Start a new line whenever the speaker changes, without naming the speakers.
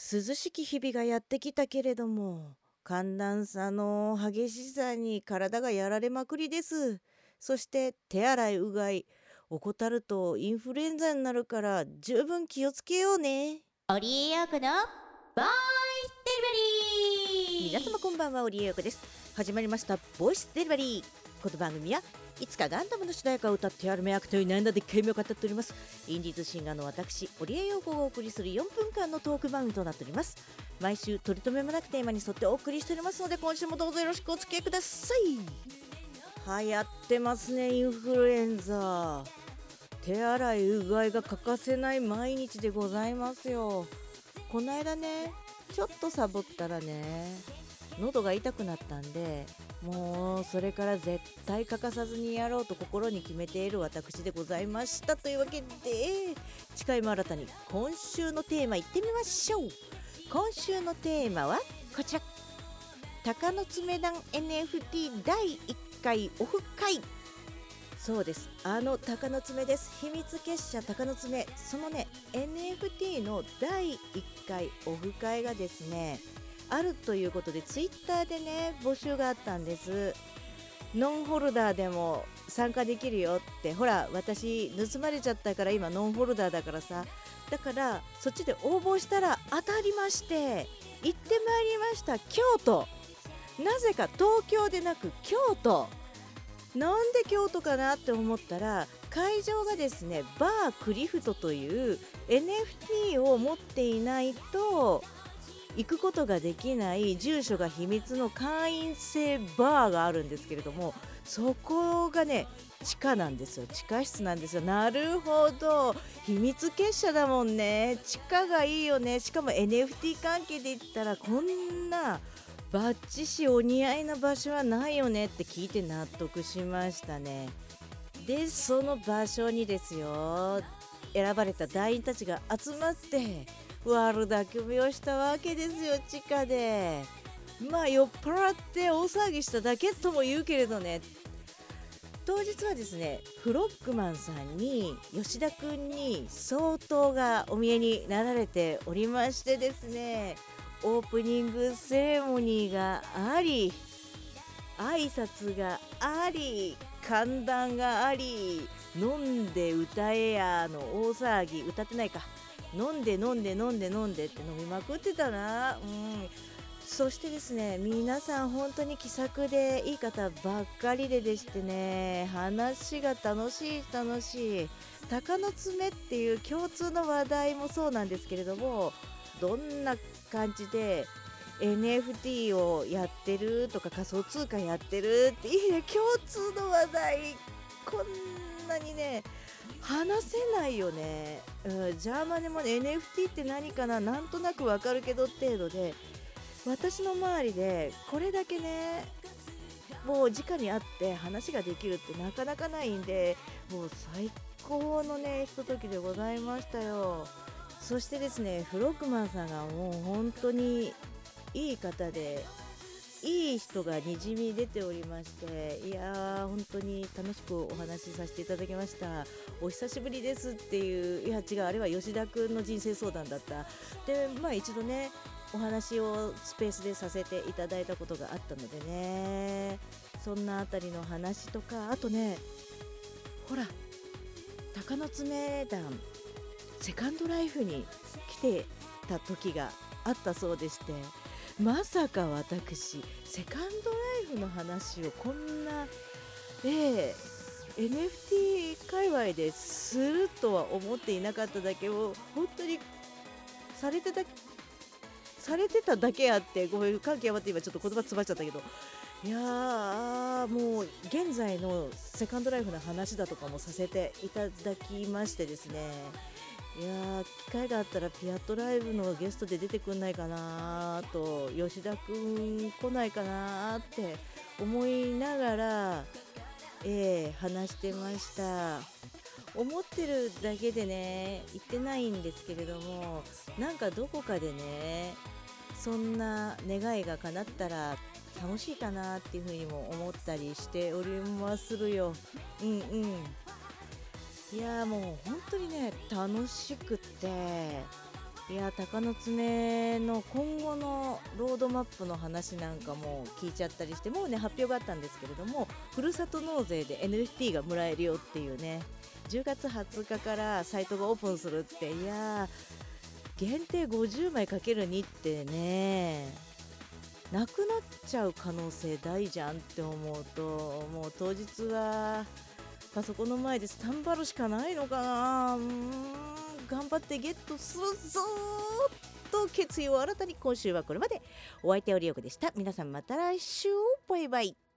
涼しき日々がやってきたけれども寒暖差の激しさに体がやられまくりです。そして手洗いうがい怠るとインフルエンザになるから十分気をつけようね。
オリエヨークのボイスデリバリー。
皆様こんばんはオリエヨークです。始まりましたボイスデリバリーこの番組はいつかガンダムの主題歌を歌ってやる目役というなんだでっかい目を語っております。インディーズシンガーの私オリエヨークをお送りする4分間のトーク番組となっております。毎週取り留めもなくテーマに沿ってお送りしておりますので今週もどうぞよろしくお付き合いください。流行ってますねインフルエンザ。手洗いうがいが欠かせない毎日でございますよ。この間ねちょっとサボったらね喉が痛くなったんでもうそれから絶対欠かさずにやろうと心に決めている私でございましたというわけで近いも新たに今週のテーマいってみましょう。今週のテーマはこちら。鷹の爪団 NFT 第1回オフ会そうです。あの鷹の爪です。秘密結社鷹の爪。そのね NFT の第1回オフ会がですねあるということでツイッターでね募集があったんです。ノンホルダーでも参加できるよってほら私盗まれちゃったから今ノンホルダーだからさ。だからそっちで応募したら当たりまして行ってまいりました京都。なぜか東京でなく京都。なんで京都かなって思ったら会場がですねバークリフトという NFT を持っていないと行くことができない住所が秘密の会員制バーがあるんですけれどもそこがね地下なんですよ。地下室なんですよ。なるほど。秘密結社だもんね。地下がいいよね。しかも NFT 関係で言ったらこんなバッチしお似合いな場所はないよね。って聞いて納得しましたね。でその場所にですよ。選ばれた団員たちが集まって悪巧みをしたわけですよ地下で。まあ酔っ払って大騒ぎしただけとも言うけれどね。当日はですねフロックマンさんに吉田くんに相当がお見えになられておりましてですねオープニングセレモニーがあり挨拶があり歓談があり飲んで歌えやの大騒ぎ歌ってないか。飲んで飲んで飲んで飲んでって飲みまくってたな。うん。そしてですね皆さん本当に気さくでいい方ばっかりででしてね。話が楽しい楽しい。鷹の爪っていう共通の話題もそうなんですけれどもどんな感じで NFT をやってるとか仮想通貨やってるっていいね共通の話題こんなにね話せないよね、うん、ジャーマネも、ね、NFT って何かななんとなくわかるけど程度で私の周りでこれだけねもう直に会って話ができるってなかなかないんでもう最高のねひとときでございましたよ。そしてですねフロックマンさんがもう本当にいい方でいい人がにじみ出ておりましていやー本当に楽しくお話しさせていただきました。お久しぶりですっていういや違うあれは吉田君の人生相談だった。でまあ一度ねお話をスペースでさせていただいたことがあったのでね。そんなあたりの話とかあとねほら鷹の爪団セカンドライフに来てた時があったそうでして。まさか私セカンドライフの話をこんな、えー、NFT 界隈でするとは思っていなかっただけを本当にされてたされてただけあってごめん感極まって今ちょっと言葉詰まっちゃったけどいやーもう現在のセカンドライフの話だとかもさせていただきましてですね。いや機会があったらピアットライブのゲストで出てくんないかなと吉田くん来ないかなって思いながら、えー、話してました。思ってるだけでね言ってないんですけれどもなんかどこかでねそんな願いが叶ったら楽しいかなっていうふうにも思ったりしておりまするよ。うんうん。いやもう本当にね楽しくていや鷹の爪の今後のロードマップの話なんかも聞いちゃったりしてもうね発表があったんですけれどもふるさと納税で NFT がもらえるよっていうね10月20日からサイトがオープンするっていや限定50枚かける2ってねなくなっちゃう可能性大じゃんって思うともう当日はパソコンの前でスタンバるしかないのかな。うーん頑張ってゲットするぞーと決意を新たに今週はこれまで。お相手はリオコでした。皆さんまた来週。バイバイ。